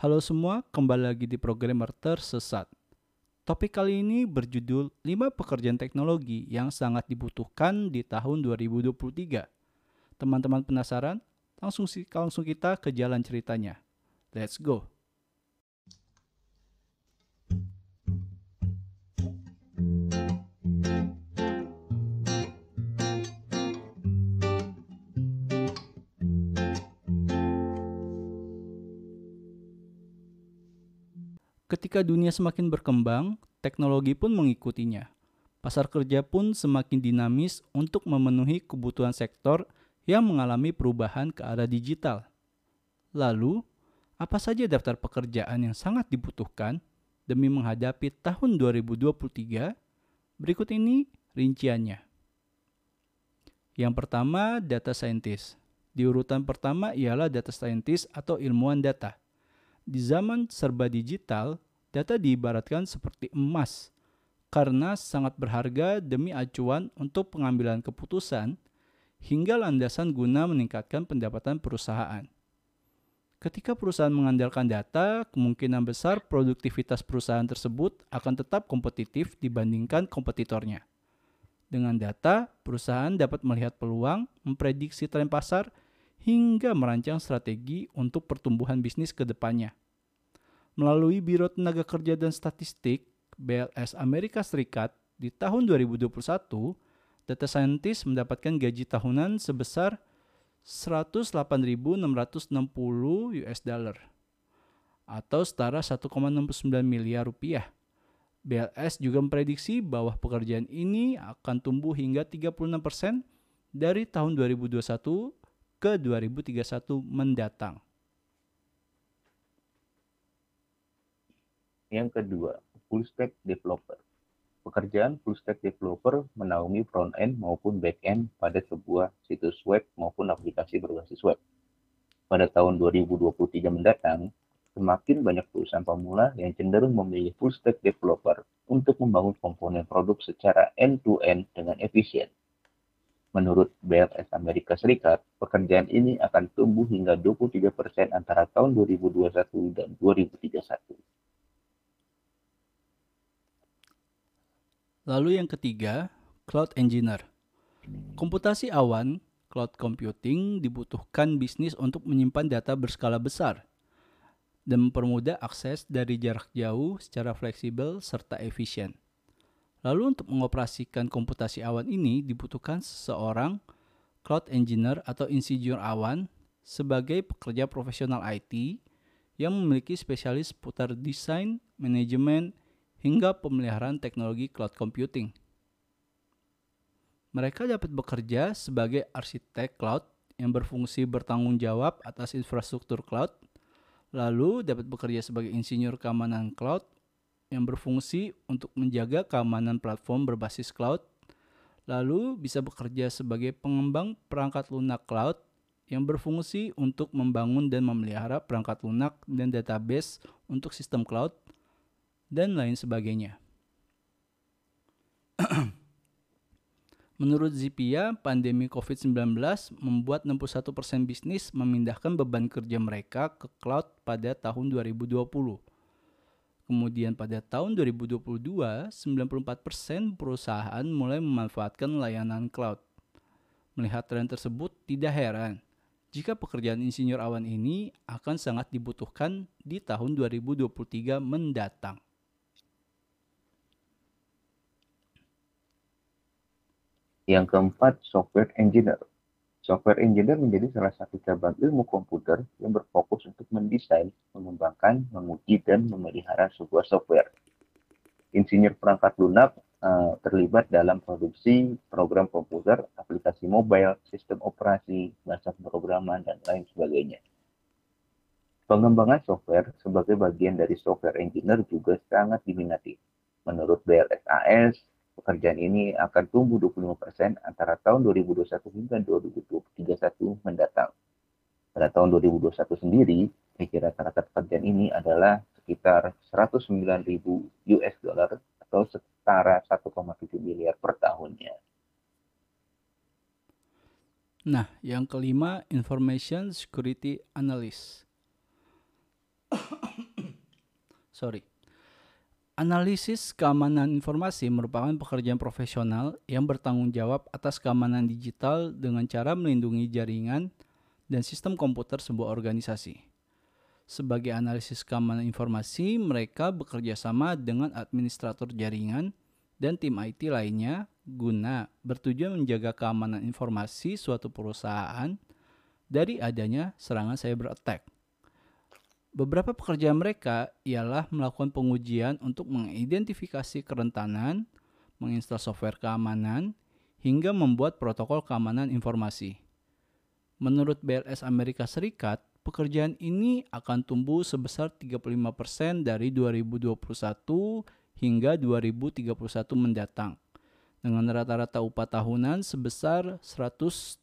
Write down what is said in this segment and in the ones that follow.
Halo semua, kembali lagi di Programmer Tersesat. Topik kali ini berjudul 5 pekerjaan teknologi yang sangat dibutuhkan di tahun 2023. Teman-teman penasaran? Langsung, langsung kita ke jalan ceritanya. Let's go! Ketika dunia semakin berkembang, teknologi pun mengikutinya. Pasar kerja pun semakin dinamis untuk memenuhi kebutuhan sektor yang mengalami perubahan ke arah digital. Lalu, apa saja daftar pekerjaan yang sangat dibutuhkan demi menghadapi tahun 2023? Berikut ini rinciannya. Yang pertama, data scientist. Di urutan pertama ialah data scientist atau ilmuwan data. Di zaman serba digital, data diibaratkan seperti emas karena sangat berharga demi acuan untuk pengambilan keputusan hingga landasan guna meningkatkan pendapatan perusahaan. Ketika perusahaan mengandalkan data, kemungkinan besar produktivitas perusahaan tersebut akan tetap kompetitif dibandingkan kompetitornya. Dengan data, perusahaan dapat melihat peluang, memprediksi tren pasar, hingga merancang strategi untuk pertumbuhan bisnis ke depannya. Melalui Biro Tenaga Kerja dan Statistik BLS Amerika Serikat di tahun 2021, data scientist mendapatkan gaji tahunan sebesar 108.660 US dollar atau setara 1,69 miliar rupiah. BLS juga memprediksi bahwa pekerjaan ini akan tumbuh hingga 36% dari tahun 2021 ke 2031 mendatang. Yang kedua, full stack developer. Pekerjaan full stack developer menaungi front end maupun back end pada sebuah situs web maupun aplikasi berbasis web. Pada tahun 2023 mendatang, semakin banyak perusahaan pemula yang cenderung memilih full stack developer untuk membangun komponen produk secara end-to-end -end dengan efisien. Menurut BLS Amerika Serikat, pekerjaan ini akan tumbuh hingga 23% antara tahun 2021 dan 2031. Lalu yang ketiga, cloud engineer. Komputasi awan, cloud computing dibutuhkan bisnis untuk menyimpan data berskala besar dan mempermudah akses dari jarak jauh secara fleksibel serta efisien. Lalu untuk mengoperasikan komputasi awan ini dibutuhkan seseorang cloud engineer atau insinyur awan sebagai pekerja profesional IT yang memiliki spesialis seputar desain, manajemen, hingga pemeliharaan teknologi cloud computing. Mereka dapat bekerja sebagai arsitek cloud yang berfungsi bertanggung jawab atas infrastruktur cloud, lalu dapat bekerja sebagai insinyur keamanan cloud yang berfungsi untuk menjaga keamanan platform berbasis cloud, lalu bisa bekerja sebagai pengembang perangkat lunak cloud yang berfungsi untuk membangun dan memelihara perangkat lunak dan database untuk sistem cloud, dan lain sebagainya. Menurut Zipia, pandemi COVID-19 membuat 61% bisnis memindahkan beban kerja mereka ke cloud pada tahun 2020 Kemudian pada tahun 2022, 94% perusahaan mulai memanfaatkan layanan cloud. Melihat tren tersebut, tidak heran jika pekerjaan insinyur awan ini akan sangat dibutuhkan di tahun 2023 mendatang. Yang keempat, software engineer. Software engineer menjadi salah satu cabang ilmu komputer yang berfokus untuk mendesain, mengembangkan, menguji, dan memelihara sebuah software. Insinyur perangkat lunak uh, terlibat dalam produksi program komputer, aplikasi mobile, sistem operasi, bahasa pemrograman, dan lain sebagainya. Pengembangan software sebagai bagian dari software engineer juga sangat diminati. Menurut BLSAS, pekerjaan ini akan tumbuh 25% antara tahun 2021 hingga 2031 mendatang. Pada tahun 2021 sendiri, kira rata-rata pekerjaan ini adalah sekitar 109.000 US dollar atau setara 1,7 miliar per tahunnya. Nah, yang kelima, Information Security Analyst. sorry. Analisis keamanan informasi merupakan pekerjaan profesional yang bertanggung jawab atas keamanan digital dengan cara melindungi jaringan dan sistem komputer sebuah organisasi. Sebagai analisis keamanan informasi, mereka bekerja sama dengan administrator jaringan dan tim IT lainnya guna bertujuan menjaga keamanan informasi suatu perusahaan dari adanya serangan cyber attack. Beberapa pekerjaan mereka ialah melakukan pengujian untuk mengidentifikasi kerentanan, menginstal software keamanan, hingga membuat protokol keamanan informasi. Menurut BLS Amerika Serikat, pekerjaan ini akan tumbuh sebesar 35% dari 2021 hingga 2031 mendatang dengan rata-rata upah tahunan sebesar 113.270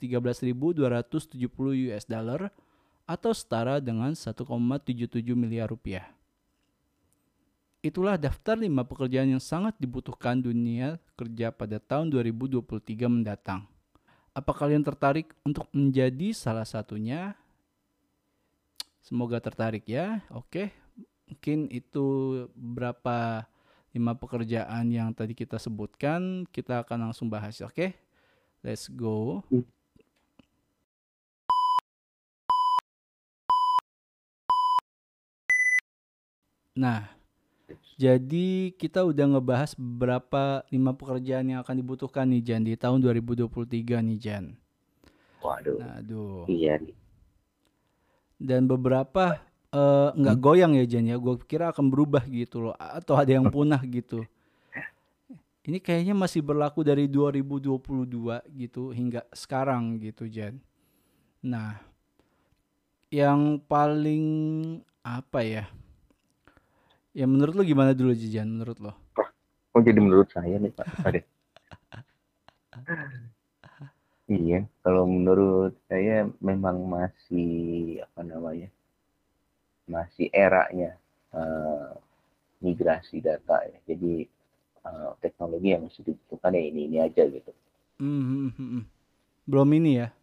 US dollar atau setara dengan 1,77 miliar rupiah. Itulah daftar 5 pekerjaan yang sangat dibutuhkan dunia kerja pada tahun 2023 mendatang. Apa kalian tertarik untuk menjadi salah satunya? Semoga tertarik ya. Oke, mungkin itu beberapa lima pekerjaan yang tadi kita sebutkan. Kita akan langsung bahas. Oke, let's go. Nah, jadi kita udah ngebahas beberapa lima pekerjaan yang akan dibutuhkan nih Jan di tahun 2023 nih Jan. Waduh. Nah, aduh. Iya nih. Dan beberapa eh, nggak goyang ya Jan ya. Gue kira akan berubah gitu loh atau ada yang punah gitu. Ini kayaknya masih berlaku dari 2022 gitu hingga sekarang gitu Jan. Nah, yang paling apa ya? Ya menurut lo gimana dulu Jan menurut lo? Kok jadi menurut saya nih Pak? Ada. Iya, kalau menurut saya memang masih apa namanya, masih eranya eh, migrasi data ya. Jadi eh, teknologi yang masih dibutuhkan ya ini ini aja gitu. Hmm, hmm. Belum ini ya.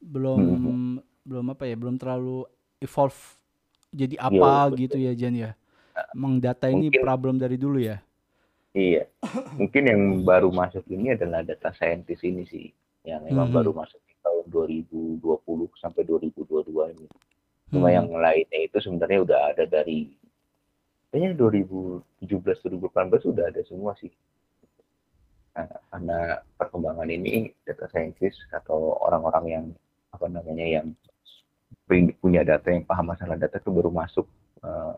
Belum Hmm. belum apa ya? Belum terlalu evolve jadi Yo, apa betul. gitu ya Jan ya. Emang data ini Mungkin problem dari dulu ya. iya. Mungkin yang baru masuk ini adalah data scientist ini sih, yang memang Mhm. baru masuk di tahun 2020 sampai 2022 ini. Cuma Hmm. yang lainnya itu sebenarnya udah ada dari kayaknya 2017 2018 sudah ada semua sih. Nah, karena perkembangan ini data scientist atau orang-orang yang apa namanya yang punya data yang paham masalah data itu baru masuk eh,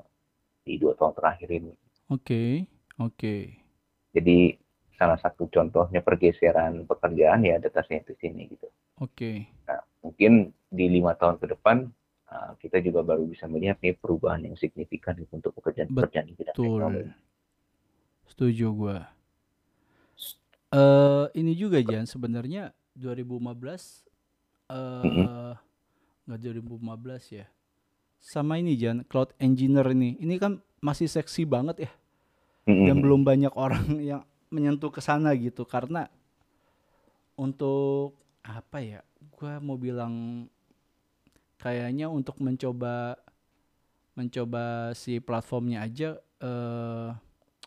di dua tahun terakhir ini. Oke, oke. Jadi salah satu contohnya pergeseran pekerjaan ya data scientist ini gitu. Oke. Nah, mungkin di lima tahun ke depan uh, kita juga baru bisa melihat nih perubahan yang signifikan gitu untuk pekerjaan-pekerjaan di bidang Betul. teknologi. Setuju gua. Eh ini juga Jan sebenarnya 2015 Mhm. eh nggak 2015 ya. Sama ini Jan, cloud engineer ini. Ini kan masih seksi banget ya dan Mhm. belum banyak orang yang menyentuh ke sana gitu karena untuk apa ya? Gua mau bilang kayaknya untuk mencoba mencoba si platformnya aja eh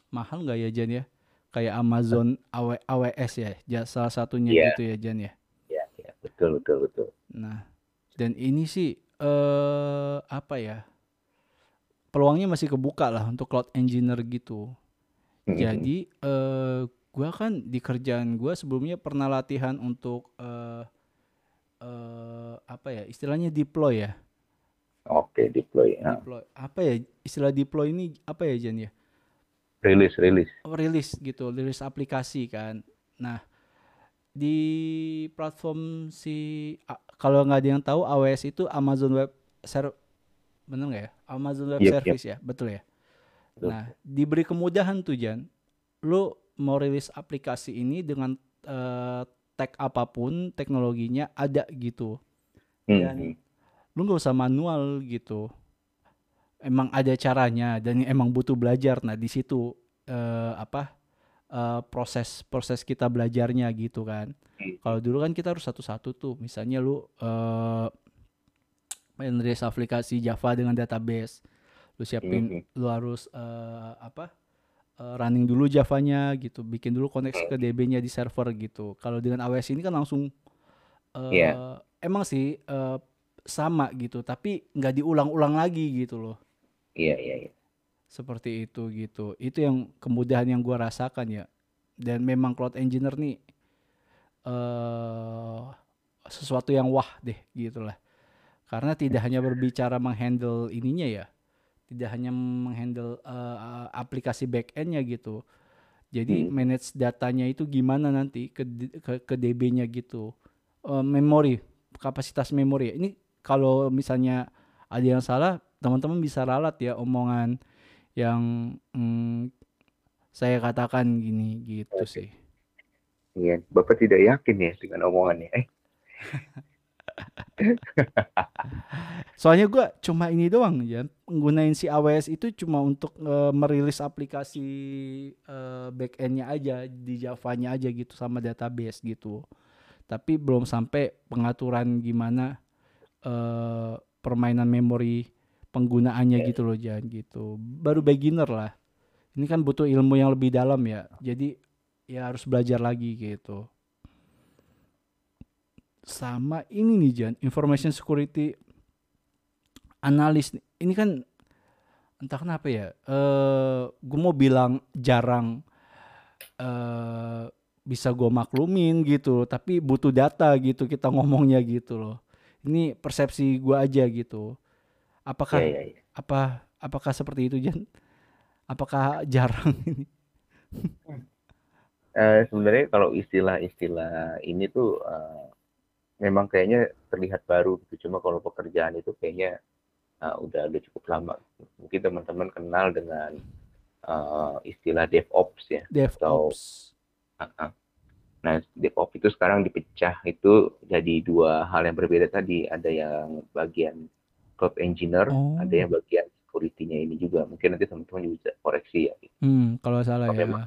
mahal nggak ya Jan ya? Kayak Amazon AW, AWS ya, ja- salah satunya Iya, gitu ya Jan ya. ya, ya, betul, betul, betul. Nah, dan ini sih eh apa ya? Peluangnya masih kebuka lah untuk cloud engineer gitu. Mhm. Jadi eh gua kan di kerjaan gua sebelumnya pernah latihan untuk eh eh apa ya? Istilahnya deploy ya. Oke, deploy. Nah, Deploy. Apa ya? Istilah deploy ini apa ya Jan ya? rilis, rilis. Oh, rilis gitu, rilis aplikasi kan. Nah, di platform si kalau nggak ada yang tahu AWS itu Amazon Web Ser bener nggak ya? Amazon Web Yep, yep, Service ya, betul ya. betul. Nah, diberi kemudahan tuh Jan, lu mau rilis aplikasi ini dengan eh, tag apa pun teknologinya ada gitu. Dan Mhm. lu nggak usah manual gitu. Emang ada caranya dan emang butuh belajar. Nah, di situ eh, apa eh, proses proses kita belajarnya gitu kan. Kalau dulu kan kita harus satu-satu tuh. Misalnya lu eh main rilis aplikasi Java dengan database. lu siapin Mhm. lu harus eh, apa eh, running dulu Javanya gitu bikin dulu koneksi ke DB-nya di server gitu kalau dengan AWS ini kan langsung eh, Iya. emang sih eh, sama gitu tapi nggak diulang-ulang lagi gitu loh Iya, iya, iya. Seperti itu gitu. Itu yang kemudahan yang gua rasakan ya. Dan memang cloud engineer nih eh sesuatu yang wah deh gitulah karena tidak hanya berbicara menghandle ininya ya tidak hanya menghandle eh, aplikasi backendnya gitu. Jadi Hmm. manage datanya itu gimana nanti ke ke, ke DB-nya gitu. Eh, memori kapasitas memori. Ini kalau misalnya ada yang salah teman-teman bisa ralat ya omongan yang mm, saya katakan gini gitu Oke. sih Iya, Bapak tidak yakin ya dengan omongannya. Eh, Soalnya gua cuma ini doang ya, nggunain si AWS itu cuma untuk eh, merilis aplikasi eh, backendnya aja di Java-nya aja gitu sama database gitu. Tapi belum sampai pengaturan gimana eh, permainan memori penggunaannya Ya. gitu loh jangan gitu. Baru beginner lah. Ini kan butuh ilmu yang lebih dalam ya. Jadi ya harus belajar lagi gitu. Sama ini nih Jan, information security analis. Ini kan entah kenapa ya. Eh gue mau bilang jarang eh bisa gue maklumin gitu, tapi butuh data gitu kita ngomongnya gitu loh. Ini persepsi gue aja gitu. Apakah iya, iya, iya. apa apakah seperti itu Jan? Apakah jarang ini? Eh, sebenarnya kalau istilah-istilah ini tuh eh, memang kayaknya terlihat baru gitu. Cuma kalau pekerjaan itu kayaknya eh, udah udah cukup lama. Mungkin teman-teman kenal dengan eh, istilah DevOps ya. DevOps. Ah, ah. Nah, DevOps itu sekarang dipecah itu jadi dua hal yang berbeda tadi. Ada yang bagian cloud engineer, Oh. ada yang bagian security-nya ini juga. Mungkin nanti teman-teman bisa koreksi ya. Hmm, kalau salah Oh, ya. memang.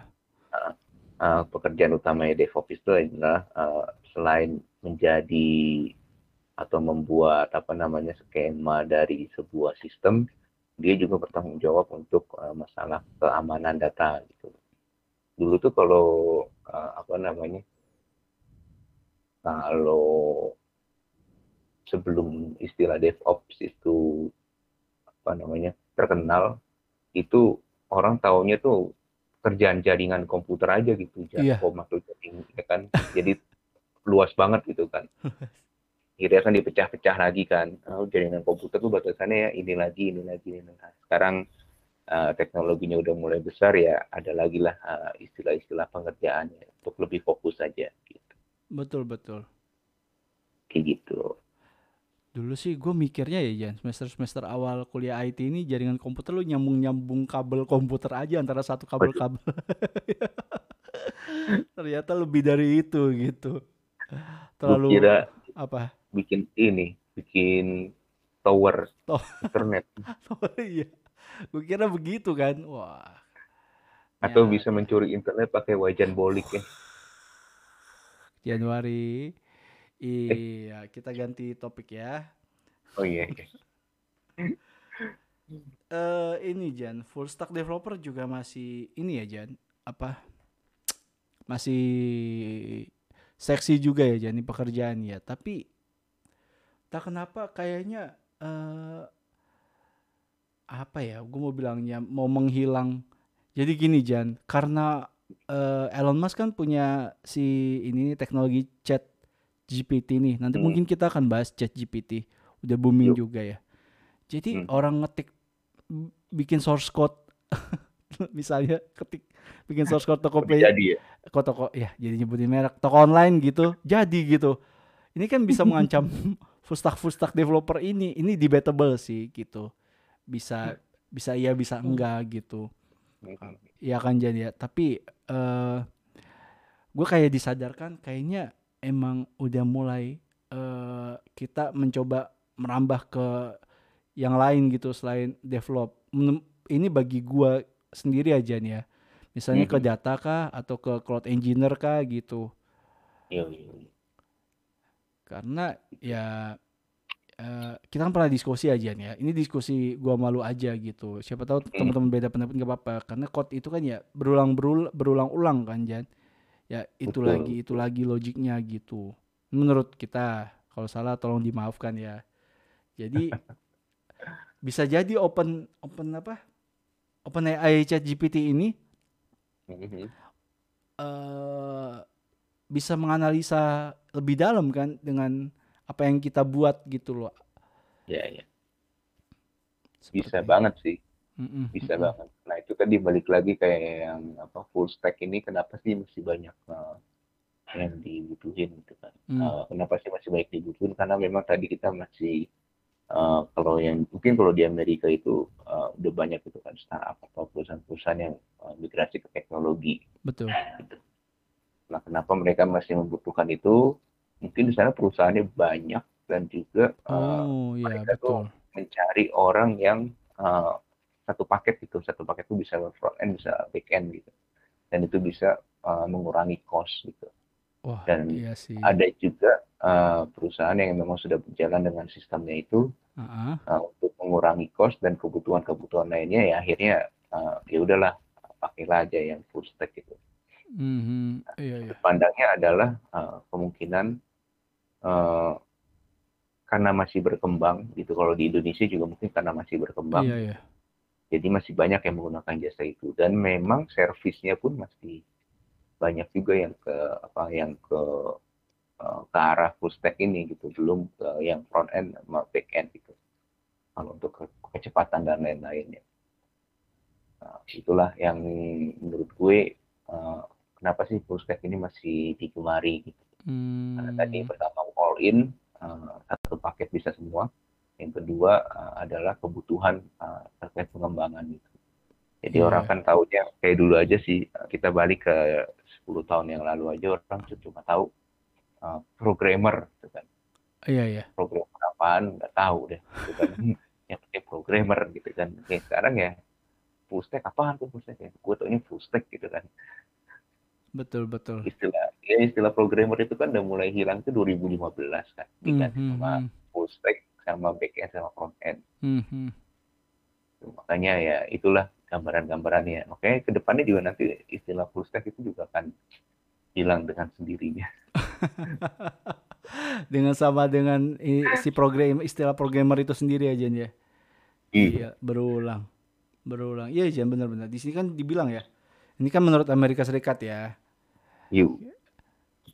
Uh, pekerjaan utamanya DevOps itu adalah uh, selain menjadi atau membuat apa namanya skema dari sebuah sistem, dia juga bertanggung jawab untuk uh, masalah keamanan data gitu. Dulu tuh kalau uh, apa namanya kalau sebelum istilah DevOps itu apa namanya terkenal itu orang taunya tuh kerjaan jaringan komputer aja gitu. Jakom atau jaring ya kan jadi luas banget gitu kan akhirnya kan dipecah-pecah lagi kan oh, jaringan komputer tuh batasannya ya ini lagi ini lagi ini lagi. sekarang uh, teknologinya udah mulai besar ya ada lagi lah uh, istilah-istilah pengerjaannya untuk lebih fokus aja gitu Betul betul. kayak gitu Dulu sih gue mikirnya ya Jan, semester-semester awal kuliah IT ini jaringan komputer lu nyambung-nyambung kabel komputer aja antara satu kabel-kabel. Ternyata lebih dari itu gitu. Terlalu kira apa? bikin ini bikin tower Tower. internet Oh iya. Gue kira begitu kan. Wah. atau Ya, bisa mencuri internet pakai wajan bolik ya Januari. Iya, kita ganti topik ya. oh iya, iya. Eh ini Jan, full stack developer juga masih ini ya Jan, apa? Masih seksi juga ya Jan ini pekerjaan ya, tapi tak kenapa kayaknya eh apa ya? Gue mau bilangnya mau menghilang. Jadi gini Jan, karena eh, Elon Musk kan punya si ini teknologi chat GPT nih. Nanti Hmm. mungkin kita akan bahas chat GPT. Udah booming Yuk. juga ya. Jadi Hmm. orang ngetik bikin source code misalnya ketik bikin source code Tokopedia jadi ya kok toko ya jadi nyebutin merek toko online gitu jadi gitu ini kan bisa mengancam stack developer ini ini debatable sih gitu bisa bisa iya bisa enggak gitu Hmm. ya kan jadi ya tapi eh gue kayak disadarkan kayaknya emang udah mulai eh kita mencoba merambah ke yang lain gitu selain develop ini bagi gua sendiri aja nih ya misalnya ke Mhm. data kah atau ke cloud engineer kah gitu Iya, iya, iya. karena ya eh, kita kan pernah diskusi aja nih ya. Ini diskusi gua malu aja gitu. Siapa tahu Hmm. teman-teman beda pendapat nggak apa-apa. Karena code itu kan ya berulang berul berulang-ulang kan Jan. Ya itu Betul. lagi itu lagi logiknya gitu. Menurut kita kalau salah tolong dimaafkan ya. Jadi bisa jadi open open apa? Open AI chat GPT ini eh bisa menganalisa lebih dalam kan dengan apa yang kita buat gitu loh. Ya, ya. Seperti- Bisa banget sih. Mm-mm, bisa banget. Nah itu kan dibalik lagi kayak yang apa full stack ini kenapa sih masih banyak uh, yang dibutuhin gitu kan? Hmm. Uh, kenapa sih masih banyak dibutuhin? Karena memang tadi kita masih uh, kalau yang mungkin kalau di Amerika itu uh, udah banyak gitu kan startup atau perusahaan-perusahaan yang uh, migrasi ke teknologi. Betul. Nah kenapa mereka masih membutuhkan itu? Mungkin di sana perusahaannya banyak dan juga uh, Oh iya mereka tuh betul. mencari orang yang uh, satu paket gitu satu paket itu bisa front end bisa back end gitu dan itu bisa uh, mengurangi cost gitu Wah dan iya sih. ada juga uh, perusahaan yang memang sudah berjalan dengan sistemnya itu Ah, uh, untuk mengurangi cost dan kebutuhan-kebutuhan lainnya ya akhirnya uh, ya udahlah pakailah aja yang full stack gitu mhm, Iya iya. pandangnya adalah uh, kemungkinan uh, karena masih berkembang gitu kalau di Indonesia juga mungkin karena masih berkembang Iya iya. Jadi masih banyak yang menggunakan jasa itu dan memang servisnya pun masih banyak juga yang ke apa yang ke eh, ke arah full stack ini gitu belum ke yang front end sama back end gitu. Kalau untuk ke- kecepatan dan lain-lainnya. Nah, itulah yang menurut gue eh, kenapa sih full stack ini masih digemari gitu. Karena tadi Hmm, pertama all in eh, satu paket bisa semua. Yang kedua eh, adalah kebutuhan eh, terkait pengembangan gitu. Jadi Iya. orang kan tahunya kayak dulu aja sih eh, kita balik ke 10 tahun yang lalu aja orang cuma tahu eh, programmer gitu kan. Iya iya. Programmer apaan nggak tahu deh gitu kan. yang penting programmer gitu kan. Oke, sekarang ya full stack apaan tuh full stack ya? Gue taunya full stack gitu kan. Betul betul. Istilah ya istilah programmer itu kan udah mulai hilang tuh 2015 kan. Diganti Mhm, sama mhm, full stack sama back end sama front end. mhm. Makanya ya itulah gambaran-gambarannya. Oke, ke depannya juga nanti istilah full stack itu juga akan hilang dengan sendirinya. Dengan sama dengan si program istilah programmer itu sendiri aja ya. Iya, berulang. Berulang. Iya, Jan benar-benar. Di sini kan dibilang ya. Ini kan menurut Amerika Serikat ya. Yuk.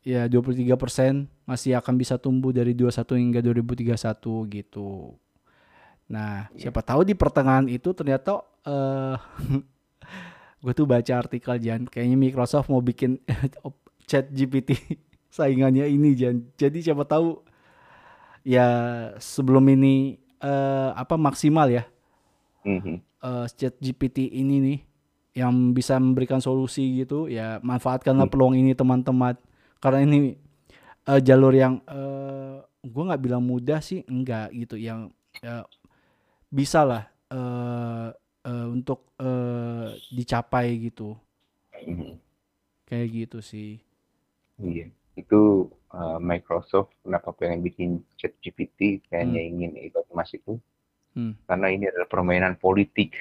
Ya, 23% masih akan bisa tumbuh dari 21 hingga 2031 gitu. Nah, Iya. siapa tahu di pertengahan itu ternyata eh gue tuh baca artikel Jan, kayaknya Microsoft mau bikin chat GPT saingannya ini Jan. Jadi siapa tahu ya sebelum ini eh apa maksimal ya Mhm. eh, chat GPT ini nih yang bisa memberikan solusi gitu ya manfaatkanlah Hmm. peluang ini teman-teman karena ini eh, jalur yang eh gue nggak bilang mudah sih enggak gitu. Yang ya, bisa lah eh, eh, untuk eh, dicapai gitu. Mhm. kayak gitu sih. Iya. Itu uh, Microsoft kenapa pengen bikin chat GPT kayaknya ingin Elon Musk itu. Hmm. karena ini adalah permainan politik.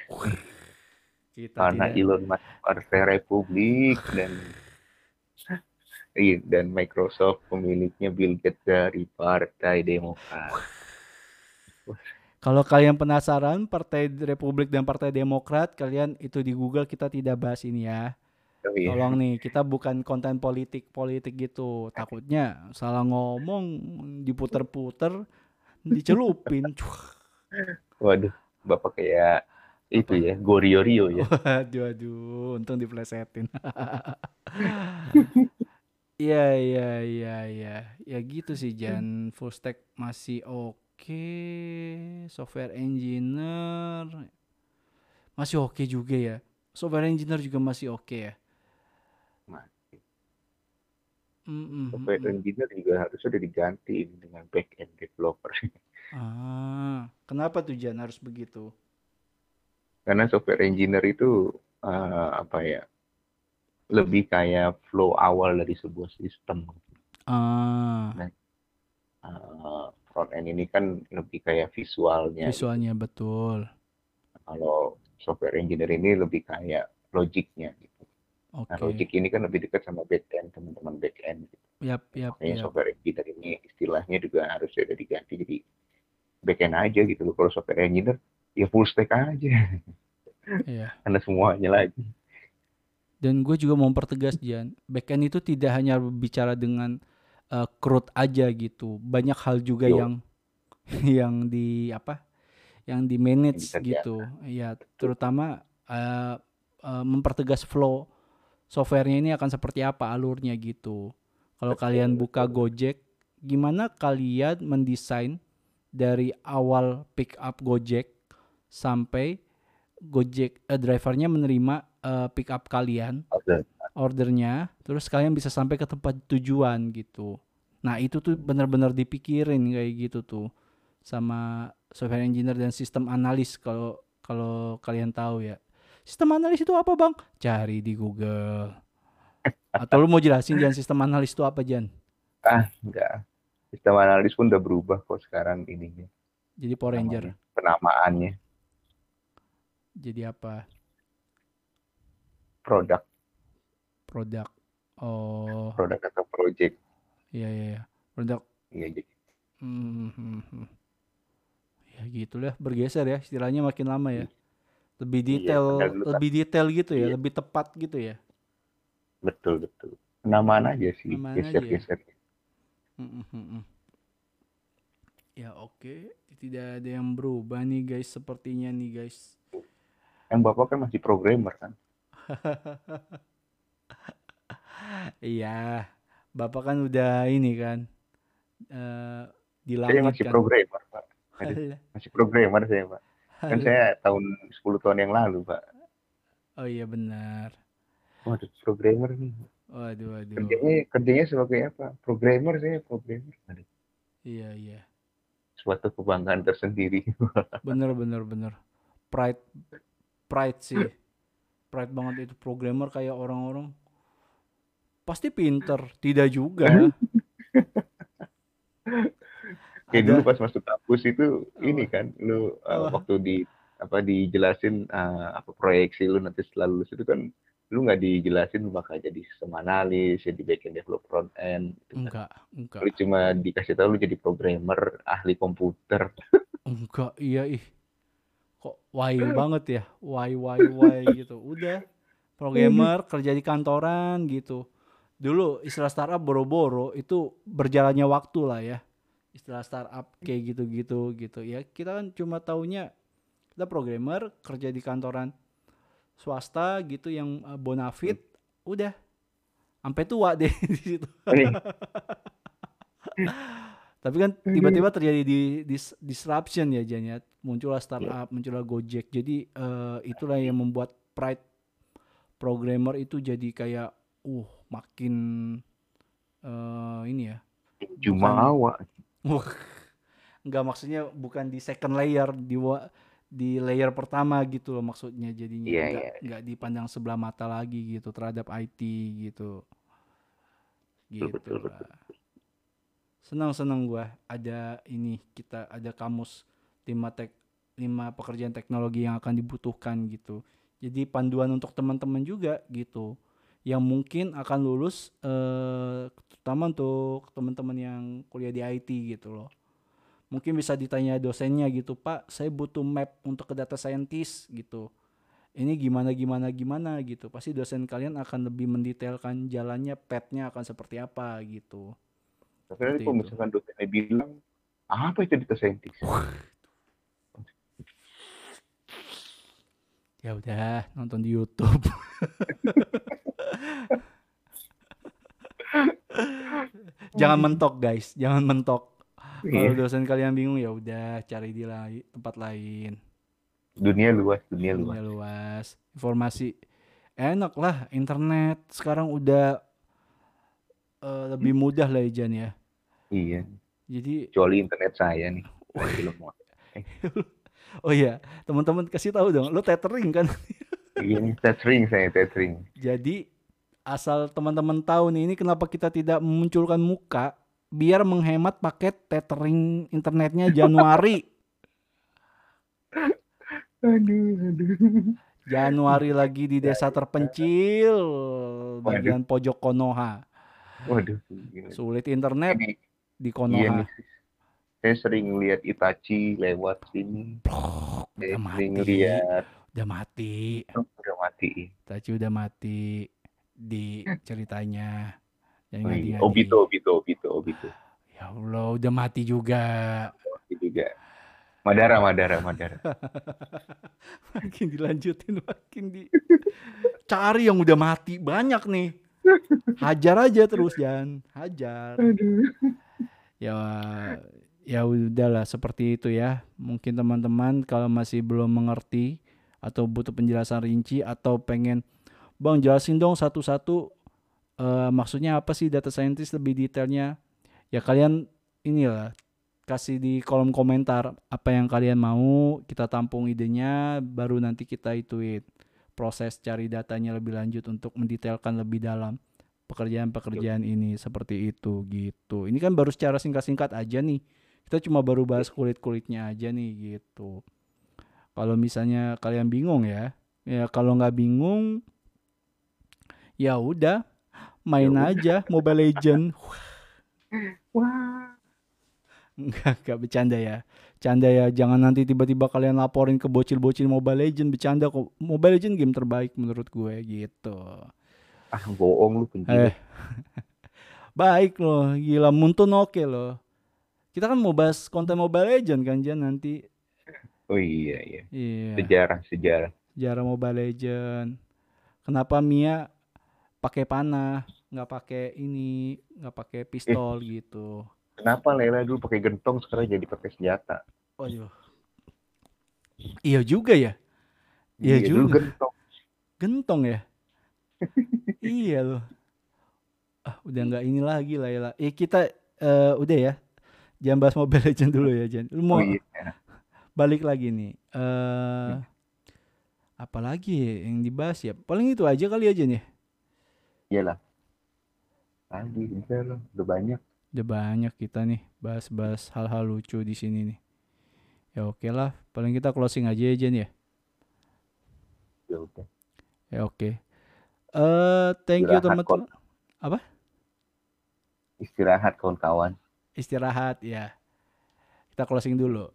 Kita karena tidak Elon Musk Partai Republik dan iya dan Microsoft pemiliknya Bill Gates dari Partai Demokrat. kalau kalian penasaran Partai Republik dan Partai Demokrat kalian itu di Google kita tidak bahas ini ya Oh, iya. Tolong nih, kita bukan konten politik-politik gitu. Takutnya salah ngomong, diputer-puter, dicelupin. Waduh, Bapak kayak itu ya, Gorio Rio ya. Aduh, aduh, untung diplesetin. Iya, iya, iya, iya. Ya gitu sih, Jan. Full stack masih oke. Software engineer masih oke juga ya. Software engineer juga masih oke ya. Masih. Mm, mm, Software mm. engineer juga harus sudah diganti ini dengan back end developer. Ah, kenapa tuh Jan harus begitu? Karena software engineer itu eh, apa ya? Lebih kayak flow awal dari sebuah sistem. Ah, Eh, front end ini kan lebih kayak visualnya. Visualnya betul. Kalau software engineer ini lebih kayak logiknya gitu. Oke. Nah, logik ini kan lebih dekat sama back end, teman-teman back end. Gitu. Yap, yap, Makanya yap. software engineer ini istilahnya juga harus sudah diganti jadi back end aja gitu loh. Kalau software engineer ya full stack aja. Iya. Karena semuanya lagi. Dan gue juga mau pertegas Jan, backend itu tidak hanya bicara dengan uh, CRUD aja gitu. Banyak hal juga Yo. yang yang di apa? Yang di manage Yang gitu. Ya, terutama uh, uh, mempertegas flow softwarenya ini akan seperti apa alurnya gitu. Kalau kalian buka. Gojek, gimana kalian mendesain dari awal pick up Gojek sampai Gojek eh, drivernya menerima eh, pick up kalian Oke. ordernya, terus kalian bisa sampai ke tempat tujuan gitu. Nah itu tuh benar-benar dipikirin kayak gitu tuh sama software engineer dan sistem analis kalau kalau kalian tahu ya. Sistem analis itu apa bang? Cari di Google. Atau lu mau jelasin Jan sistem analis itu apa Jan? Enggak. Sistem analis pun udah berubah kok sekarang ininya. Jadi Power Ranger. Penamaannya Jadi apa? Produk, Produk. Oh, produk atau project. iya iya. iya. Produk. Iya, jadi Hmm, hmm, hmm. Ya gitulah bergeser ya istilahnya makin lama ya. Lebih Iya, detail, kan- lebih detail gitu ya, Iya. lebih tepat gitu ya. betul betul. Penamaan aja sih, Penamaan aja ya. geser-geser. Hmm, hmm, hmm. Ya oke, tidak ada yang berubah nih guys sepertinya nih guys. Yang bapak kan masih programmer kan? Iya, bapak kan udah ini kan eh di Saya masih kan. programmer pak, Aduh. Alah, masih programmer saya pak. Kan alah. saya tahun 10 tahun yang lalu pak. Oh iya benar. Waduh, programmer nih. Waduh waduh. Kerjanya kerjanya sebagai apa? Programmer saya programmer. Aduh, Iya iya. suatu kebanggaan tersendiri. Bener bener bener. Pride pride sih. Pride banget itu programmer kayak orang-orang pasti pinter, tidak juga. Kayak Ada dulu pas masuk kampus itu ini kan, lu uh, Oh. waktu di apa dijelasin uh, apa proyeksi lu nanti setelah lulus itu kan lu nggak dijelasin lu bakal jadi sistem analis, jadi backend developer front end. gitu kan. enggak, enggak. Lu cuma dikasih tahu lu jadi programmer, ahli komputer. Enggak, iya ih. Why banget ya? Why why why gitu. Udah programmer kerja di kantoran gitu. Dulu istilah startup boro-boro itu berjalannya waktu lah ya. Istilah startup kayak gitu-gitu gitu. Ya kita kan cuma taunya kita programmer kerja di kantoran swasta gitu yang eh, bonafit udah sampai tua deh di situ. Tapi kan tiba-tiba terjadi di dis- disruption ya Jan ya. Muncullah startup, muncullah Gojek. Jadi eh, itulah yang membuat pride programmer itu jadi kayak uh makin eh, ini ya. Jumawa. Wah, Enggak maksudnya bukan di second layer di di layer pertama gitu loh maksudnya jadinya Iya, enggak iya. enggak dipandang sebelah mata lagi gitu terhadap IT gitu. Gitu betul, lah. Senang-senang gua ada ini kita ada kamus lima tek lima pekerjaan teknologi yang akan dibutuhkan gitu. Jadi panduan untuk teman-teman juga gitu yang mungkin akan lulus eh terutama untuk teman-teman yang kuliah di IT gitu loh. Mungkin bisa ditanya dosennya gitu, Pak, saya butuh map untuk ke data scientist gitu. Ini gimana gimana gimana gitu. Pasti dosen kalian akan lebih mendetailkan jalannya, path-nya akan seperti apa gitu. Tapi misalkan dosennya bilang, apa itu data scientist? Ya udah, nonton di YouTube. jangan mentok guys, jangan mentok. Kalau Iya. dosen kalian bingung ya udah cari di lai- tempat lain. Dunia luas, dunia luas. Dunia luas. Informasi enak lah internet sekarang udah eh, lebih mudah lah ya Jan ya. Iya. Jadi Kecuali internet saya nih. Mau. oh iya, teman-teman kasih tahu dong, lo tethering kan? Iya, tethering saya, tethering. Jadi asal teman-teman tahu nih ini kenapa kita tidak memunculkan muka biar menghemat paket tethering internetnya Januari. Aduh, aduh. Januari lagi di desa terpencil bagian pojok Konoha. Waduh. gila. Sulit internet Ini, di iya Konoha. nih. Saya sering lihat Itachi lewat sini. Saya udah sering mati. lihat Udah mati. oh, udah mati. Tachi udah mati di ceritanya. Jangan Oh, iya. ngadi-ngadi. Obito, Obito, Obito, Obito. Ya Allah, udah mati juga. Mati juga. Madara, Madara, Madara. makin dilanjutin, makin di cari yang udah mati banyak nih. Hajar aja terus Jan, hajar. Aduh. Ya ya udahlah seperti itu ya. Mungkin teman-teman kalau masih belum mengerti atau butuh penjelasan rinci atau pengen Bang jelasin dong satu-satu eh, maksudnya apa sih data scientist lebih detailnya. Ya kalian inilah kasih di kolom komentar apa yang kalian mau, kita tampung idenya baru nanti kita ituin proses cari datanya lebih lanjut untuk mendetailkan lebih dalam pekerjaan-pekerjaan ini seperti itu gitu. Ini kan baru secara singkat-singkat aja nih. Kita cuma baru bahas kulit-kulitnya aja nih gitu. Kalau misalnya kalian bingung ya, ya kalau nggak bingung ya udah main Ya udah. aja Mobile Legend. Wah. Enggak, enggak bercanda ya. Canda ya, jangan nanti tiba-tiba kalian laporin ke bocil-bocil Mobile Legend bercanda kok. Mobile Legend game terbaik menurut gue gitu. Ah, bohong lu penjilat. Eh. Baik loh, gila Muntun oke loh. Kita kan mau bahas konten Mobile Legend kan Jan nanti. Oh iya, iya. Iya, Sejarah, sejarah. sejarah Mobile Legend. Kenapa Mia pakai panah, nggak pakai ini, nggak pakai pistol gitu. Kenapa Lela dulu pakai gentong sekarang jadi pakai senjata? Waduh. Iya juga ya. Iya dulu juga. gentong. Gentong ya? iya loh. Ah, udah nggak ini lagi lah ya. Eh kita eh, udah ya. Jangan bahas Mobile Legend dulu ya, Jan. Lu mau Oh iya. balik lagi nih. Eh apa lagi ya yang dibahas ya? Paling itu aja kali aja nih. Iyalah. Lagi. Udah banyak. Udah banyak kita nih bahas-bahas hal-hal lucu di sini nih. Ya oke lah, paling kita closing aja ya Jan ya. Ya udah. Ya oke. Eh thank you teman-teman. Istirahat kawan-kawan. istirahat ya. Kita closing dulu.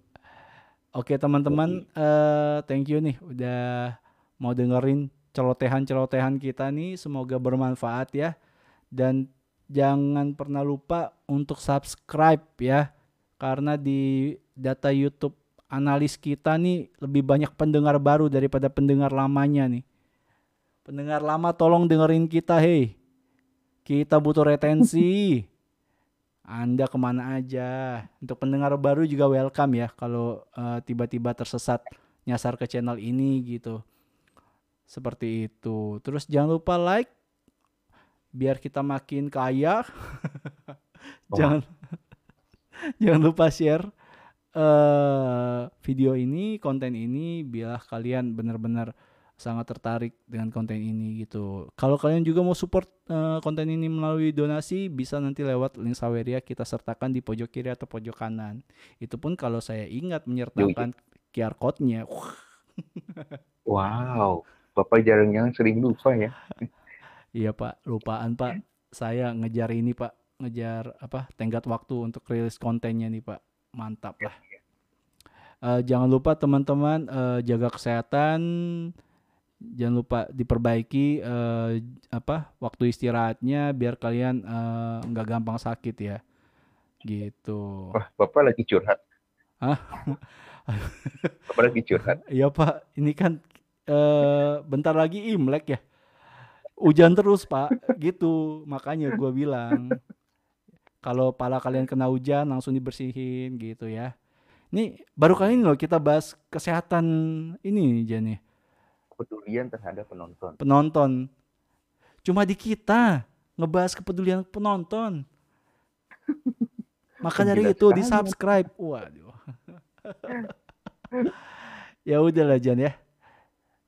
Oke teman-teman, eh thank you nih udah mau dengerin celotehan-celotehan kita nih. Semoga bermanfaat ya. Dan jangan pernah lupa untuk subscribe ya. Karena di data YouTube analis kita nih lebih banyak pendengar baru daripada pendengar lamanya nih. Pendengar lama tolong dengerin kita hei. Kita butuh retensi. Anda ke mana aja. Untuk pendengar baru juga welcome ya kalau eh, tiba-tiba tersesat nyasar ke channel ini gitu. Seperti itu. Terus jangan lupa like biar kita makin kaya. Wah. jangan jangan lupa share eh video ini, konten ini biar kalian benar-benar sangat tertarik dengan konten ini gitu. Kalau kalian juga mau support eh, konten ini melalui donasi bisa nanti lewat link Saweria kita sertakan di pojok kiri atau pojok kanan. Itu pun kalau saya ingat menyertakan QR code-nya. Wow. Bapak jarang-jarang sering lupa ya. Iya Pak, lupaan Pak. Saya ngejar ini Pak, ngejar apa? Tenggat waktu untuk rilis kontennya nih Pak. Mantap lah. Eh, jangan lupa teman-teman eh, jaga kesehatan. Jangan lupa diperbaiki eh, apa waktu istirahatnya biar kalian nggak gampang sakit ya. Gitu. Wah, Bapak lagi curhat. Hah? Bapak lagi curhat. Iya Pak, ini kan eh bentar lagi Imlek ya. Hujan terus Pak, gitu. Makanya gua bilang kalau pala kalian kena hujan langsung dibersihin gitu ya. Ini baru kali ini loh kita bahas kesehatan ini Jan ya. Kepedulian terhadap penonton. penonton. Cuma di kita ngebahas kepedulian penonton. Maka dari itu di subscribe. Waduh. ya udahlah Jan ya.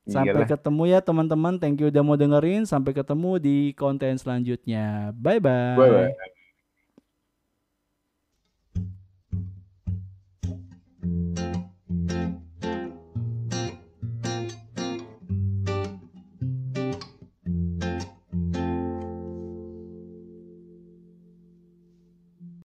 Sampai Iyalah. ketemu ya teman-teman. Thank you udah mau dengerin. Sampai ketemu di konten selanjutnya. Bye bye. Bye-bye.